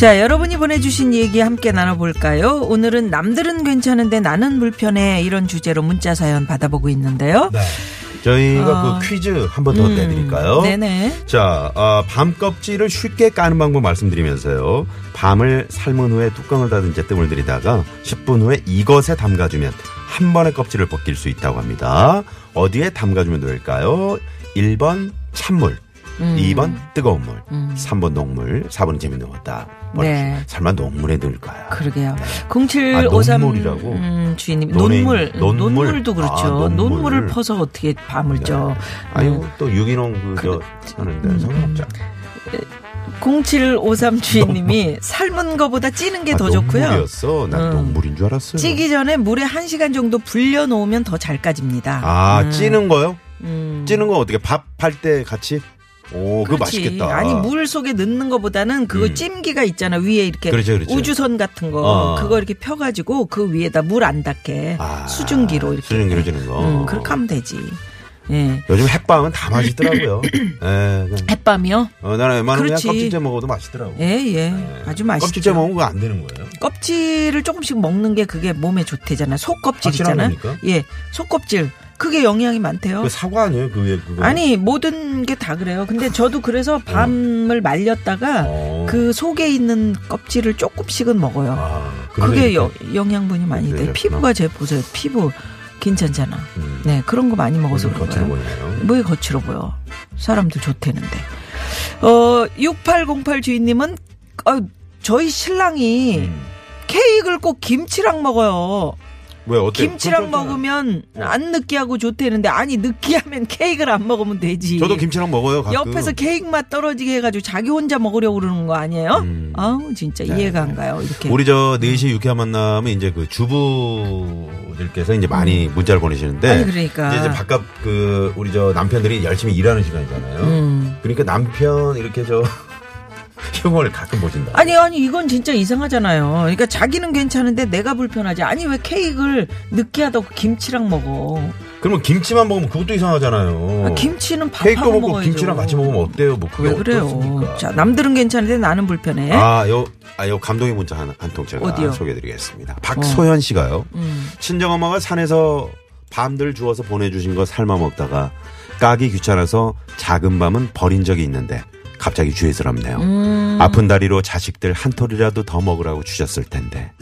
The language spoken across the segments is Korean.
자, 여러분이 보내주신 얘기 함께 나눠볼까요? 오늘은 남들은 괜찮은데 나는 불편해 이런 주제로 문자 사연 받아보고 있는데요. 네. 저희가 어. 그 퀴즈 한 번더 음, 내드릴까요? 네네. 자, 어, 밤 껍질을 쉽게 까는 방법 말씀드리면서요. 밤을 삶은 후에 뚜껑을 닫은 채 뜸을 들이다가 10분 후에 이것에 담가주면 한 번에 껍질을 벗길 수 있다고 합니다. 어디에 담가주면 될까요? 1번 찬물, 음. 2번 뜨거운 물, 3번 녹물, 4번 재미 넣었다. 네. 설마 녹물에 넣을까요? 그러게요. 네. 0753 아, 논물이라고? 음, 주인님 논에 논물, 논물? 논물도 그렇죠. 아, 논물. 논물을 퍼서 어떻게 밤을 쪄. 아유, 음. 또 유기농 그, 저, 하는데 상관없죠. 0753 주인님이 삶은 거보다 찌는 게더 아, 좋고요. 녹물이었어. 난 음. 녹물인 줄 알았어요. 찌기 전에 물에 1시간 정도 불려 놓으면 더 잘 까집니다. 아, 음. 찌는 거요? 음. 찌는 거 어떻게 밥 할 때 같이? 오, 그거 그렇지. 맛있겠다. 아니 물 속에 넣는 것보다는 그거 음. 찜기가 있잖아 위에 이렇게 그렇지, 그렇지. 우주선 같은 거 어. 그거 이렇게 펴가지고 그 위에다 물 안 닿게 아, 수증기로 이렇게 수증기로 찌는 거. 음, 그렇게 하면 되지. 예. 요즘 햇밤은 다 맛있더라고요. 예. 햇밤이요? 어, 나는 웬만하면 그냥. 껍질째 먹어도 맛있더라고. 예, 예. 예. 아주 맛있죠. 껍질째 먹으면 그거 안 되는 거예요. 껍질을 조금씩 먹는 게 그게 몸에 좋대잖아. 속 껍질 확실한 있잖아. 겁니까? 예. 속 껍질. 그게 영양이 많대요. 그 사과 아니에요? 그 위에 그거. 아니 모든 게 다 그래요. 근데 저도 그래서 밤을 말렸다가 어. 그 속에 있는 껍질을 조금씩은 먹어요. 아, 그러네, 그게. 여- 영양분이 많이 돼. 피부가 제 보세요. 피부 괜찮잖아. 음. 네 그런 거 많이 먹어서 그런 거예요. 뭐에 거칠어 보여. 사람들 좋대는데. 어 6808 주인님은 어, 저희 신랑이 음. 케이크를 꼭 김치랑 먹어요. 왜 어때? 김치랑 먹으면 안 느끼하고 좋대는데 아니 느끼하면 케이크를 안 먹으면 되지. 저도 김치랑 먹어요. 가끔. 옆에서 케이크 맛 떨어지게 해가지고 자기 혼자 먹으려고 그러는 거 아니에요? 음. 아우 진짜 네. 이해가 안 가요. 이렇게. 우리 저 4시 유쾌한 만남은 이제 그 주부들께서 이제 많이 문자를 보내시는데. 아니, 그러니까. 이제, 이제 바깥 그 우리 저 남편들이 열심히 일하는 시간이잖아요. 음. 그러니까 남편 이렇게 저 흉을 가끔 보신다. 아니 아니 이건 진짜 이상하잖아요. 그러니까 자기는 괜찮은데 내가 불편하지. 아니 왜 케이크를 느끼하다고 김치랑 먹어? 그러면 김치만 먹으면 그것도 이상하잖아요. 아, 김치는 케이크도 밥하고 먹고 먹어야죠. 김치랑 같이 먹으면 어때요? 뭐 그게 왜 그래요? 어떻습니까? 자 남들은 괜찮은데 나는 불편해. 아, 요, 아, 요 감동의 문자 한, 한통 제가 어디요? 소개해드리겠습니다. 박소현 씨가요. 음. 친정 엄마가 산에서 밤들 주워서 보내주신 거 삶아 먹다가 까기 귀찮아서 작은 밤은 버린 적이 있는데 갑자기 죄스럽네요. 음. 아픈 다리로 자식들 한 톨이라도 더 먹으라고 주셨을 텐데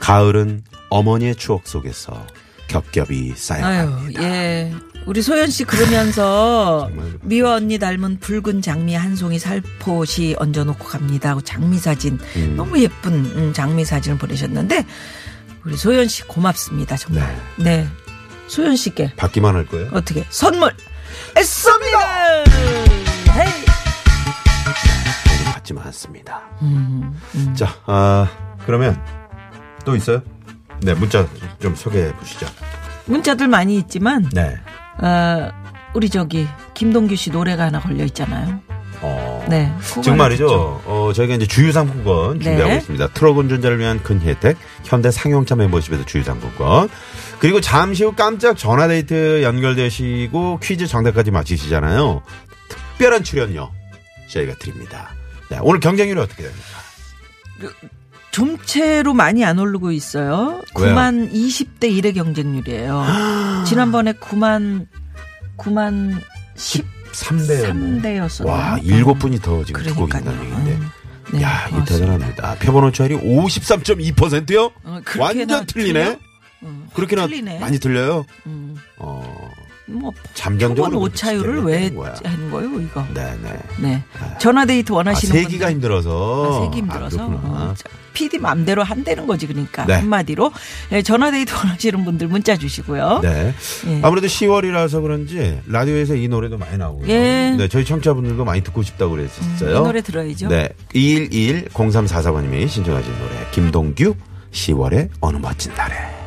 가을은 어머니의 추억 속에서 겹겹이 아유 쌓여갑니다. 예. 우리 소연 씨 그러면서 정말 미화 언니 닮은 붉은 장미 한 송이 살포시 얹어놓고 갑니다 하고 장미 사진 음. 너무 예쁜 음, 장미 사진을 보내셨는데 우리 소연 씨 고맙습니다 정말 네, 소연 씨께 받기만 할 거예요? 어떻게 선물 헤이. 받지만 않습니다. 음, 음. 자, 아, 그러면 또 있어요? 네, 문자 좀 소개해 보시죠. 문자들 많이 있지만 네. 어, 우리 저기 김동규 씨 노래가 하나 걸려 있잖아요 어. 네 지금 말이죠. 어, 저희가 이제 주유상품권 준비하고 네. 있습니다. 트럭 운전자를 위한 큰 혜택, 현대 상용차 멤버십에서 주유상품권. 그리고 잠시 후 깜짝 전화데이트 연결되시고 퀴즈 정답까지 맞히시잖아요. 특별한 출연료 저희가 드립니다. 네, 오늘 경쟁률이 어떻게 됩니까? 좀채로 많이 안 오르고 있어요. 왜요? 9만 20대 1의 경쟁률이에요. 지난번에 9만 9만 3대 13대 였어요. 와, 일곱 분이 더 지금 듣고. 계신다는 얘기인데. 음. 네, 야, 이. 대단합니다. 표본 오차율이 53.2%요? 어, 완전 틀리네. 어, 그렇게나 틀리네. 많이 틀려요. 음, 어, 뭐 잠정적으로 오차율을 왜. 하는 거예요, 이거? 네, 네. 네. 전화 데이트 아, 원하시는 세기가 분들 힘들어서. 아, 세기 힘들어서 아, 그렇구나. 어, PD 맘대로 한다는 거지 그러니까 네. 한마디로 네, 전화 데이트 원하시는 분들 문자 주시고요. 네. 예. 아무래도 10월이라서 그런지 라디오에서 이 노래도 많이 나오고요. 예. 네, 저희 청취자분들도 많이 듣고 싶다고 이 그랬었어요. 노래 들어야죠. 네. 211-0344번님이 신청하신 노래. 김동규 10월의 어느 멋진 날에.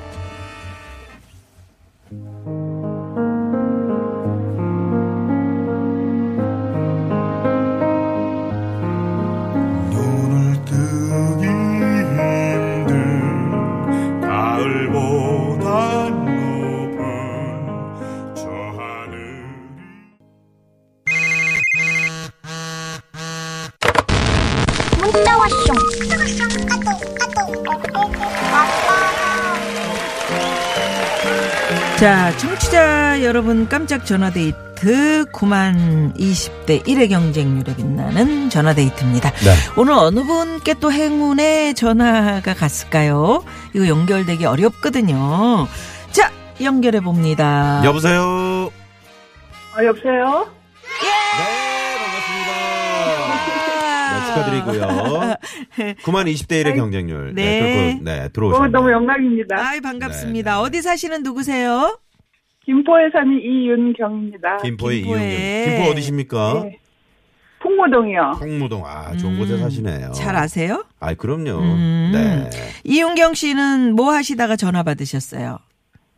여러분 깜짝 전화데이트 9만 20대 1의 경쟁률에 빛나는 전화데이트입니다. 네. 오늘 어느 분께 또 행운의 전화가 갔을까요? 이거 연결되기 어렵거든요. 자, 연결해 봅니다. 여보세요. 아, 여보세요? 네, 반갑습니다. 네, 축하드리고요. 9만 20대 1의 경쟁률. 네, 네. 뚫고, 네, 어, 들어오셨네요. 너무 영광입니다. 아이, 반갑습니다. 네, 네. 어디 사시는 누구세요? 김포에 사는 이윤경입니다. 김포의 김포에. 이용경. 김포 어디십니까? 네. 풍무동이요. 홍무동. 아, 좋은 곳에 음, 사시네요. 잘 아세요? 아이, 그럼요. 음. 네. 이윤경 씨는 뭐 하시다가 전화 받으셨어요?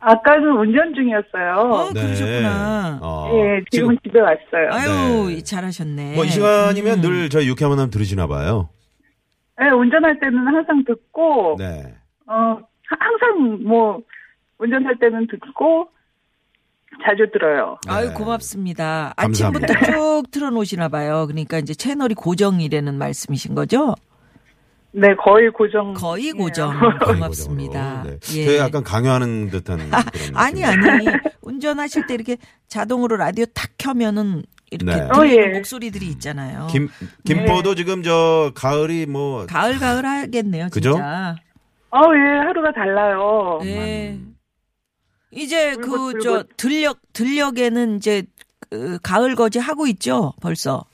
아까는 운전 중이었어요. 어, 그러셨구나. 어, 예, 지금 집에 왔어요. 아유, 네. 잘하셨네. 뭐 이 시간이면 음. 늘 저희 유쾌한 만남 들으시나 봐요. 예, 운전할 때는 항상 듣고, 네. 어, 하- 항상 뭐, 운전할 때는 듣고, 자주 들어요. 아유 네. 고맙습니다. 감사합니다. 아침부터 쭉 틀어놓으시나 봐요. 그러니까 이제 채널이 고정이라는 말씀이신 거죠? 네, 거의 고정. 거의 고정. 거의 고맙습니다. 네. 예. 저희 약간 강요하는 듯한 그런 아니. 아니 운전하실 때 이렇게 자동으로 라디오 탁 켜면은 이렇게 네. 들리는 어, 예. 목소리들이 있잖아요. 김 김포도 지금 저 가을이 뭐 가을 가을 하겠네요. 그죠? 진짜. 어, 예, 하루가 달라요. 네. 이제 그. 저 들녘 들녘에는 이제 그 가을 거지 하고 있죠. 벌써.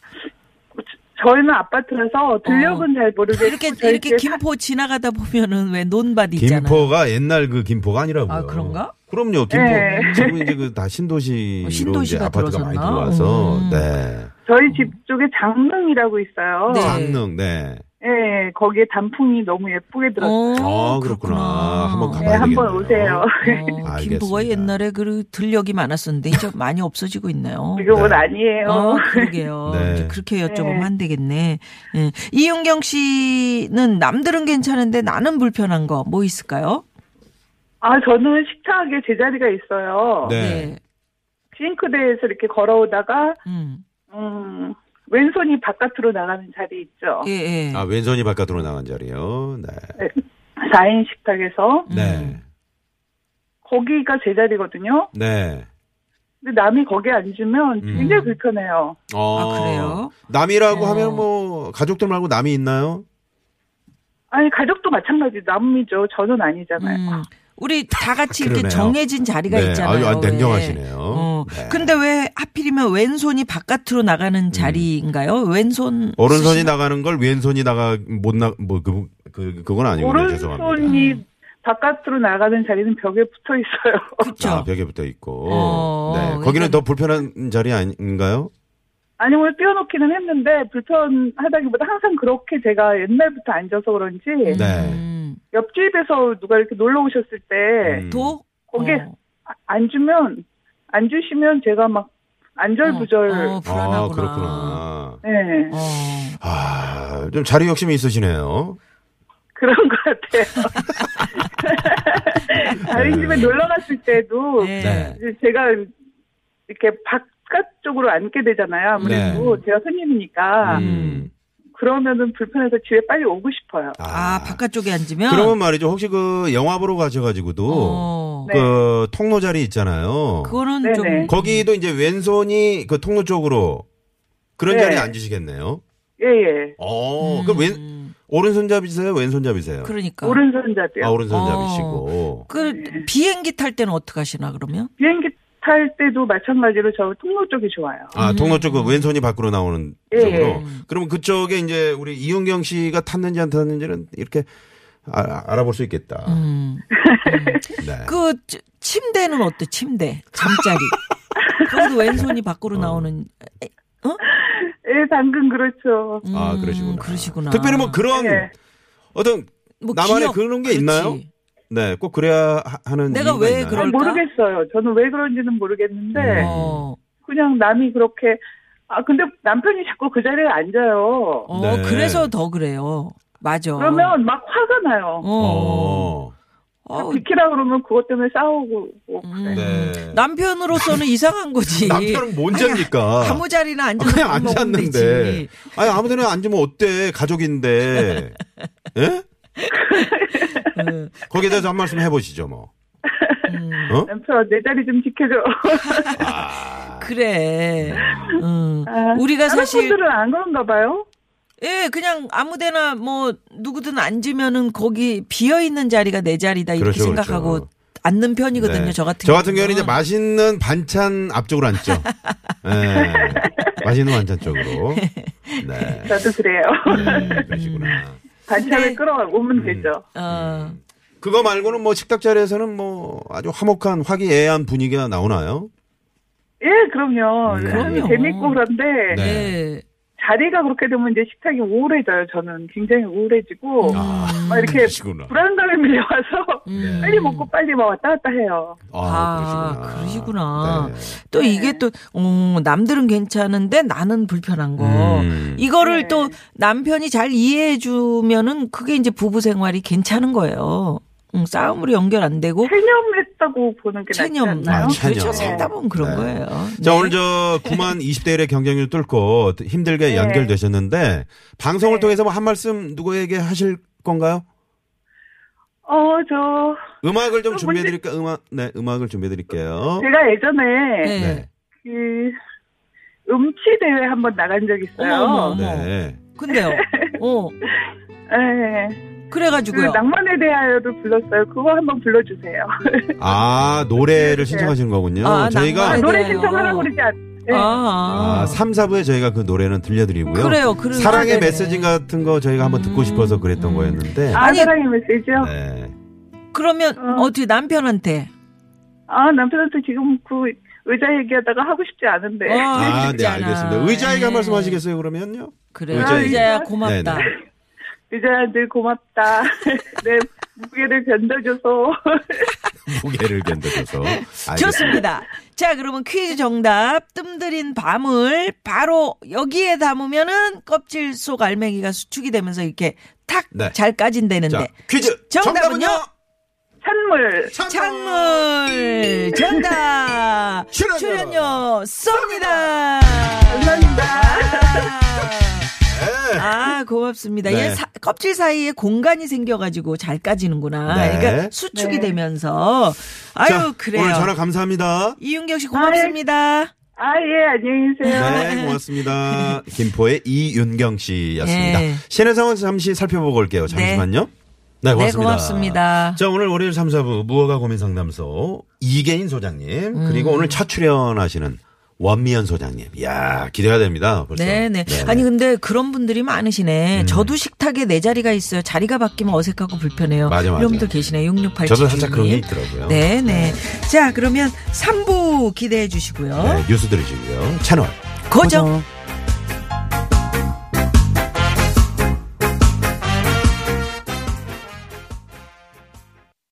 저희는 아파트라서 들녘은 잘 모르겠고, 어. 이렇게 이렇게 김포 지나가다 보면은 왜 논밭 있잖아요. 김포가 옛날 그 김포가 아니라고요. 아, 그런가? 그럼요. 김포 네. 지금 이제 그 다 신도시로 어, 신도시가 이제 아파트가 많이 들어섰나? 들어와서 음. 네. 저희 집 쪽에 장릉이라고 있어요. 네. 장릉 네. 예, 거기에 단풍이 너무 예쁘게 들었어요. 어, 아, 그렇구나. 한번 네, 가봐야 한번 되겠네요. 오세요. 어, 알겠습니다. 김포가 옛날에 그 들녘이 많았었는데 이제 많이 없어지고 있네요. 지금은 네. 아니에요. 어, 그러게요. 네. 이제 그렇게 여쭤보면 네. 안 되겠네. 예. 이윤경 씨는 남들은 괜찮은데 나는 불편한 거 뭐 있을까요? 아, 저는 식탁에 제자리가 있어요. 네. 싱크대에서 이렇게 걸어오다가, 음. 음, 왼손이 바깥으로 나가는 자리 있죠. 예, 예. 아, 왼손이 바깥으로 나간 자리요. 네. 4인 식탁에서. 네. 음. 거기가 제 자리거든요. 네. 근데 남이 거기에 앉으면 음. 굉장히 불편해요. 어, 아, 그래요? 남이라고 어. 하면 뭐 가족들 말고 남이 있나요? 아니, 가족도 마찬가지. 남이죠. 저는 아니잖아요. 음. 우리 다 같이 이렇게 그러네요. 정해진 자리가 네. 있잖아요. 아유, 아, 왜. 냉정하시네요. 어. 네. 근데 왜 하필이면 왼손이 바깥으로 나가는 자리인가요? 왼손 오른손이 쓰시나? 나가는 걸 왼손이 나가 못 나 뭐그 그 그건. 죄송합니다. 오른손이 바깥으로 나가는 자리는 벽에 붙어 있어요. 그쵸? 아, 벽에 붙어 있고. 어, 네. 그러니까- 거기는 더 불편한 자리 아닌가요? 아니, 오늘 띄워놓기는 했는데, 불편하다기보다 항상 그렇게 제가 옛날부터 앉아서 그런지, 네. 음. 옆집에서 누가 이렇게 놀러 오셨을 때, 음. 도 거기에 어. 아- 앉으면, 앉으시면 제가 막 안절부절, 어, 아, 불안하구나. 그렇구나. 네, 어. 아, 좀 자리 욕심이 있으시네요. 그런 것 같아요. 다른 집에 놀러 갔을 때도, 네. 네. 제가 이렇게 바깥쪽으로 앉게 되잖아요. 아무래도 제가 손님이니까. 음. 그러면은 불편해서 집에 빨리 오고 싶어요. 아, 바깥쪽에 앉으면 그러면 말이죠. 혹시 그 영화 보러 가셔가지고도 어. 네. 그 통로 자리 있잖아요. 그거는 네네. 좀 거기도 이제 왼손이 그 통로 쪽으로 그런 네. 자리에 앉으시겠네요. 예, 예. 어, 음, 그 왼, 오른손잡이세요? 왼손잡이세요? 그러니까 오른손잡이요. 아, 오른손잡이시고. 그 비행기 탈 때는 어떻게 하시나 그러면? 비행기 탈 때도 마찬가지로 저 통로 쪽이 좋아요. 아, 음. 통로 쪽, 그 왼손이 밖으로 나오는 예, 쪽으로. 예. 그러면 그쪽에 이제 우리 이윤경 씨가 탔는지 안 탔는지는 이렇게 아, 알아볼 수 있겠다. 음. 네. 그 치- 침대는 어때? 침대 잠자리. 거기도 왼손이 밖으로 나오는. 에, 예, 당근 그렇죠. 음, 아, 그러시구나. 그러시구나. 특별히 뭐 그런 네. 어떤 뭐 나만의 기억, 그런 게 그렇지. 있나요? 네, 꼭 그래야 하- 하는 내가 이유가 왜 있나요? 그럴- 그럴까? 모르겠어요. 저는 왜 그런지는 모르겠는데 어. 그냥 남이 그렇게 아 근데 남편이 자꾸 그 자리에 앉아요. 어, 네. 그래서 더 그래요. 맞아. 그러면 막 화가 나요. 어. 어. 어, 비키라 그러면 그것 때문에 싸우고 뭐 음. 그래. 네. 남편으로서는 이상한 거지. 남편은 뭔 죄입니까? 아무 자리나 앉아서 그냥 밥 먹으면 앉았는데. 되지. 아니 아무 데나 앉으면 어때? 가족인데. 예? 음, 거기에 대해서 한 말씀 해보시죠, 뭐. 어? 남편 내 자리 좀 지켜줘. 아. 그래. 음. 아, 우리가 다른 사실 분들은 안 그런가 봐요. 예, 그냥 아무데나 뭐 누구든 앉으면은 거기 비어 있는 자리가 내 자리다 이렇게 그렇죠, 생각하고 그렇죠. 앉는 편이거든요. 네. 저 같은 저 같은 경우는 이제 맛있는 반찬 앞쪽으로 앉죠. 예. 맛있는 반찬 쪽으로. 네. 저도 그래요. 네, 그러시구나. 반찬을 네. 끌어오면 음. 되죠. 어. 그거 말고는 뭐 식탁 자리에서는 뭐 아주 화목한 화기애애한 분위기가 나오나요? 예, 그럼요. 음. 그럼요. 재밌고 그런데 네. 예. 자리가 그렇게 되면 이제 식탁이 우울해져요. 저는 굉장히 우울해지고 아, 막 이렇게 그러시구나. 불안감이 밀려와서 음. 빨리 먹고 빨리 막 왔다 갔다 해요. 아, 아, 그러시구나. 그러시구나. 네. 또 이게 또, 어, 남들은 괜찮은데 나는 불편한 거. 음. 이거를 네. 또 남편이 잘 이해해 주면은 그게 이제 부부 생활이 괜찮은 거예요. 음, 싸움으로 연결 안 되고. 체념했다고 보는 게 체념. 낫지 않나요? 아, 체념. 그렇죠. 살다 보면 그런 네. 거예요. 자, 네. 오늘 저 9만 20대 1의 경쟁률 뚫고 힘들게 네. 연결되셨는데 방송을 네. 통해서 뭐 한 말씀 누구에게 하실 건가요? 어, 저 음악을 좀 어, 준비해 드릴까 요? 음악 네, 음악을 준비해 드릴게요. 제가 예전에 네. 네. 그 음치 대회 한번 나간 적 있어요. 어머, 어머. 네. 근데요. 어. 네. 그 그래가지고요. 낭만에 대하여도 불렀어요. 그거 한번 불러주세요. 아, 노래를 신청하시는 거군요. 아, 저희가 낭만에 노래 대하여. 신청하라고 그러지 않. 네. 아, 아, 아. 3, 4부에 저희가 그 노래는 들려드리고요. 그래요. 그래요. 사랑의 네네. 메시지 같은 거 저희가 한번 듣고 음, 싶어서 그랬던 음. 거였는데. 아, 아니- 사랑의 메시지요? 네. 그러면 어. 어떻게 남편한테? 아, 남편한테 지금 그 의자 얘기하다가 하고 싶지 않은데. 어, 아, 네. 알겠습니다. 의자에게 한 네. 말씀 하시겠어요, 그러면요? 그래. 의자에게. 의자야 고맙다. 네네. 의자야 늘 고맙다. 내 무게를 견뎌줘서. 무게를 견뎌줘서. 알겠습니다. 좋습니다. 자, 그러면 퀴즈 정답 뜸들인 밤을 바로 여기에 담으면은 껍질 속 알맹이가 수축이 되면서 이렇게 탁 네. 잘 까진다는데 자, 퀴즈. 정답은요? 정답은요? 찬물. 찬물 정답 출연료. 출연료 쏩니다. 감사합니다. 네. 아 고맙습니다. 네. 얘 사- 껍질 사이에 공간이 생겨가지고 잘 까지는구나. 네. 그러니까 수축이 네. 되면서 아유 자, 그래요. 오늘 전화 감사합니다. 이윤경 씨 고맙습니다. 아, 예, 안녕히 계세요. 네, 고맙습니다. 김포의 이윤경 씨였습니다. 네. 시내 상황 잠시 살펴보고 올게요. 잠시만요. 네, 네 고맙습니다. 고맙습니다. 자, 오늘 월요일 3, 4부 무허가 고민 상담소 이계인 소장님 음. 그리고 오늘 첫 출연하시는 원미연 소장님. 이야, 기대가 됩니다. 벌써. 네네. 네네. 아니 근데 그런 분들이 많으시네. 음. 저도 식탁에 내 자리가 있어요. 자리가 바뀌면 어색하고 불편해요. 맞아, 맞아. 이런 분들 계시네. 6687. 저도 살짝 그런 게 있더라고요. 네네. 자 그러면 3부 기대해 주시고요. 네, 뉴스 들으시고요. 채널 고정.